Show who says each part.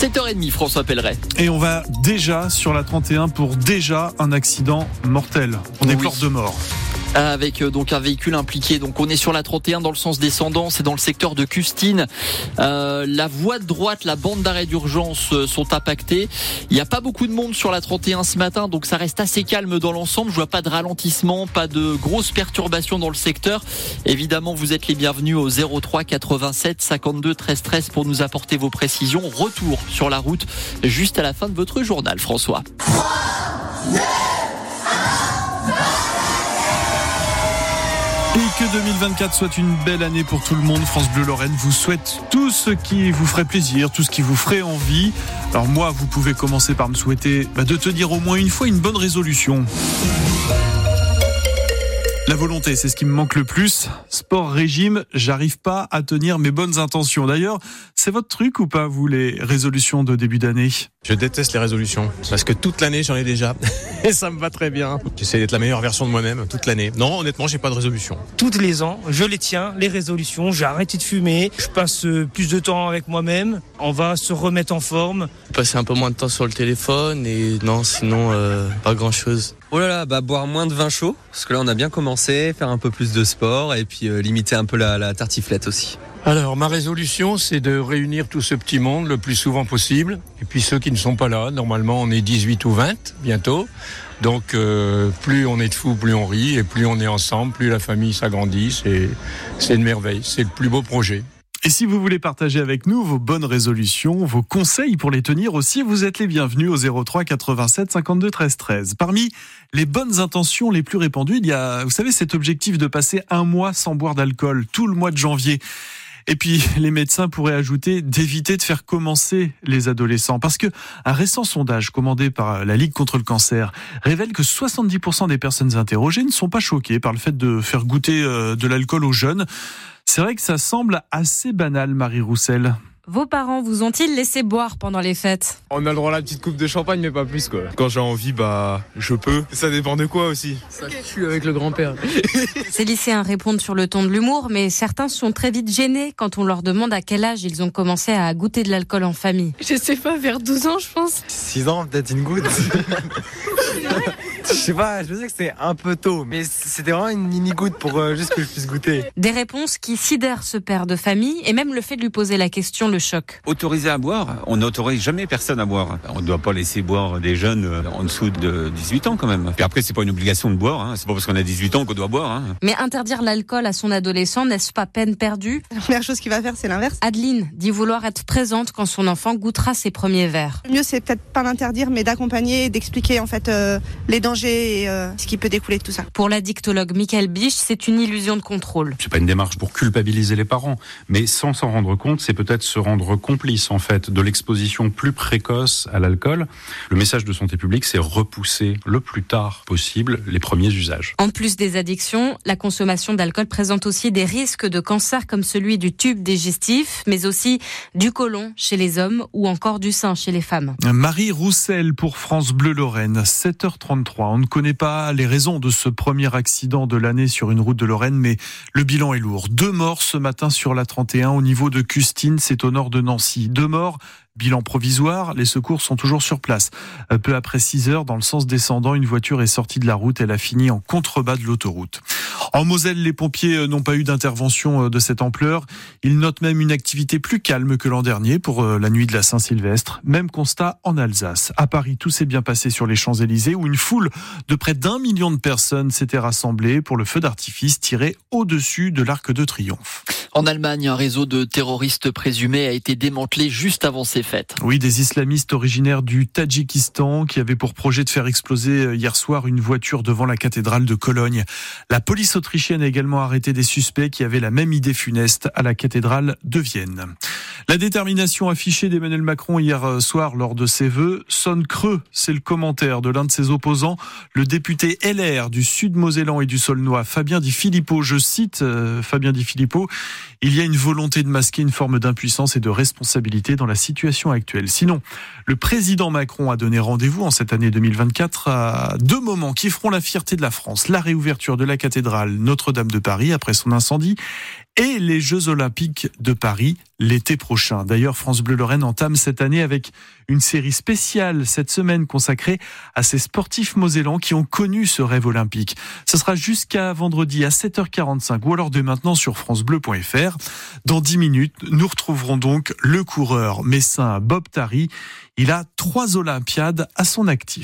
Speaker 1: 7h30, François Pelleret.
Speaker 2: Et on va déjà sur la 31 pour déjà un accident mortel. On est
Speaker 1: Oui.
Speaker 2: de mort.
Speaker 1: Avec euh, donc un véhicule impliqué. Donc on est sur la 31 dans le sens descendant, c'est dans le secteur de Custine. Euh, la voie de droite, la bande d'arrêt d'urgence euh, sont impactées. Il n'y a pas beaucoup de monde sur la 31 ce matin, donc ça reste assez calme dans l'ensemble. Je vois pas de ralentissement, pas de grosses perturbations dans le secteur. Évidemment, vous êtes les bienvenus au 03 87 52 13 13 pour nous apporter vos précisions. Retour sur la route juste à la fin de votre journal, François.
Speaker 2: Et que 2024 soit une belle année pour tout le monde. France Bleu Lorraine vous souhaite tout ce qui vous ferait plaisir, tout ce qui vous ferait envie. Alors moi, vous pouvez commencer par me souhaiter bah, de tenir au moins une fois une bonne résolution. La volonté, c'est ce qui me manque le plus. Sport, régime, j'arrive pas à tenir mes bonnes intentions. D'ailleurs, c'est votre truc ou pas, vous, les résolutions de début d'année?
Speaker 3: Je déteste les résolutions parce que toute l'année j'en ai déjà et ça me va très bien. J'essaie d'être la meilleure version de moi-même toute l'année. Non, honnêtement, j'ai pas de résolution.
Speaker 4: Toutes les ans, je les tiens, les résolutions. J'ai arrêté de fumer. Je passe euh, plus de temps avec moi-même. On va se remettre en forme.
Speaker 5: passer un peu moins de temps sur le téléphone et non sinon euh, pas grand chose.
Speaker 6: Oh là là, bah boire moins de vin chaud, parce que là on a bien commencé, faire un peu plus de sport et puis euh, limiter un peu la, la tartiflette aussi.
Speaker 7: Alors, ma résolution, c'est de réunir tout ce petit monde le plus souvent possible. Et puis ceux qui ne sont pas là, normalement, on est 18 ou 20 bientôt. Donc, euh, plus on est de fous, plus on rit, et plus on est ensemble, plus la famille s'agrandit. C'est, une merveille. C'est le plus beau projet.
Speaker 2: Et si vous voulez partager avec nous vos bonnes résolutions, vos conseils pour les tenir aussi, vous êtes les bienvenus au 03 87 52 13 13. Parmi les bonnes intentions les plus répandues, il y a, vous savez, cet objectif de passer un mois sans boire d'alcool, tout le mois de janvier. Et puis, les médecins pourraient ajouter d'éviter de faire commencer les adolescents. Parce que un récent sondage commandé par la Ligue contre le cancer révèle que 70% des personnes interrogées ne sont pas choquées par le fait de faire goûter euh, de l'alcool aux jeunes. C'est vrai que ça semble assez banal, Marie Roussel.
Speaker 8: Vos parents vous ont-ils laissé boire pendant les fêtes?
Speaker 3: On a le droit à la petite coupe de champagne mais pas plus quoi. Quand j'ai envie bah je peux. Ça dépend de quoi aussi.
Speaker 5: Ça tue avec le grand-père.
Speaker 8: Ces lycéens répondent sur le ton de l'humour, mais certains sont très vite gênés quand on leur demande à quel âge ils ont commencé à goûter de l'alcool en famille.
Speaker 9: Je sais pas, vers 12 ans, je pense.
Speaker 10: 6 ans, peut-être une goutte. Je sais pas, je sais que c'est un peu tôt, mais c'était vraiment une mini goutte pour euh, juste que je puisse goûter.
Speaker 8: Des réponses qui sidèrent ce père de famille et même le fait de lui poser la question le choque.
Speaker 11: Autorisé à boire, on n'autorise jamais personne à boire. On ne doit pas laisser boire des jeunes euh, en dessous de 18 ans quand même. Et après, c'est pas une obligation de boire. Hein. C'est pas parce qu'on a 18 ans qu'on doit boire. Hein.
Speaker 8: Mais interdire l'alcool à son adolescent, n'est-ce pas peine perdue?
Speaker 9: La première chose qu'il va faire, c'est l'inverse.
Speaker 8: Adeline dit vouloir être présente quand son enfant goûtera ses premiers verres.
Speaker 9: Le mieux, c'est peut-être pas d'interdire, mais d'accompagner et d'expliquer en fait euh, les dangers et euh, ce qui peut découler de tout ça.
Speaker 8: Pour la dictologue Michael Biche, c'est une illusion de contrôle.
Speaker 12: C'est pas une démarche pour culpabiliser les parents, mais sans s'en rendre compte, c'est peut-être se rendre complice en fait de l'exposition plus précoce à l'alcool. Le message de santé publique, c'est repousser le plus tard possible les premiers usages.
Speaker 8: En plus des addictions, la consommation d'alcool présente aussi des risques de cancer comme celui du tube digestif, mais aussi du côlon chez les hommes ou encore du sein chez les femmes.
Speaker 2: Marie Roussel pour France Bleu Lorraine, 7h33. On ne connaît pas les raisons de ce premier accident de l'année sur une route de Lorraine, mais le bilan est lourd. Deux morts ce matin sur la 31 au niveau de Custine, c'est au nord de Nancy. Deux morts Bilan provisoire, les secours sont toujours sur place. Euh, Peu après 6 heures, dans le sens descendant, une voiture est sortie de la route. Elle a fini en contrebas de l'autoroute. En Moselle, les pompiers euh, n'ont pas eu d'intervention euh, de cette ampleur. Ils notent même une activité plus calme que l'an dernier pour la nuit de la Saint-Sylvestre. Même constat en Alsace. À Paris, tout s'est bien passé sur les Champs-Élysées où une foule de près d'un million de personnes s'était rassemblée pour le feu d'artifice tiré au-dessus de l'Arc de Triomphe.
Speaker 1: En Allemagne, un réseau de terroristes présumés a été démantelé juste avant ces
Speaker 2: Oui, des islamistes originaires du Tadjikistan qui avaient pour projet de faire exploser euh, hier soir une voiture devant la cathédrale de Cologne. La police autrichienne a également arrêté des suspects qui avaient la même idée funeste à la cathédrale de Vienne. La détermination affichée d'Emmanuel Macron hier euh, soir lors de ses vœux sonne creux. C'est le commentaire de l'un de ses opposants, le député LR du Sud-Mosellan et du Saulnois, Fabien Di Filippo. Je cite euh, Fabien Di Filippo. Il y a une volonté de masquer une forme d'impuissance et de responsabilité dans la situation actuelle. Sinon, le président Macron a donné rendez-vous en cette année 2024 à deux moments qui feront la fierté de la France. La réouverture de la cathédrale Notre-Dame de Paris après son incendie et les Jeux Olympiques de Paris l'été prochain. D'ailleurs, France Bleu Lorraine entame cette année avec une série spéciale cette semaine consacrée à ces sportifs mosellans qui ont connu ce rêve olympique. Ce sera jusqu'à vendredi à 7h45 ou alors dès maintenant sur francebleu.fr. Dans 10 minutes, nous retrouverons donc le coureur messin Bob Tari. Il a trois Olympiades à son actif.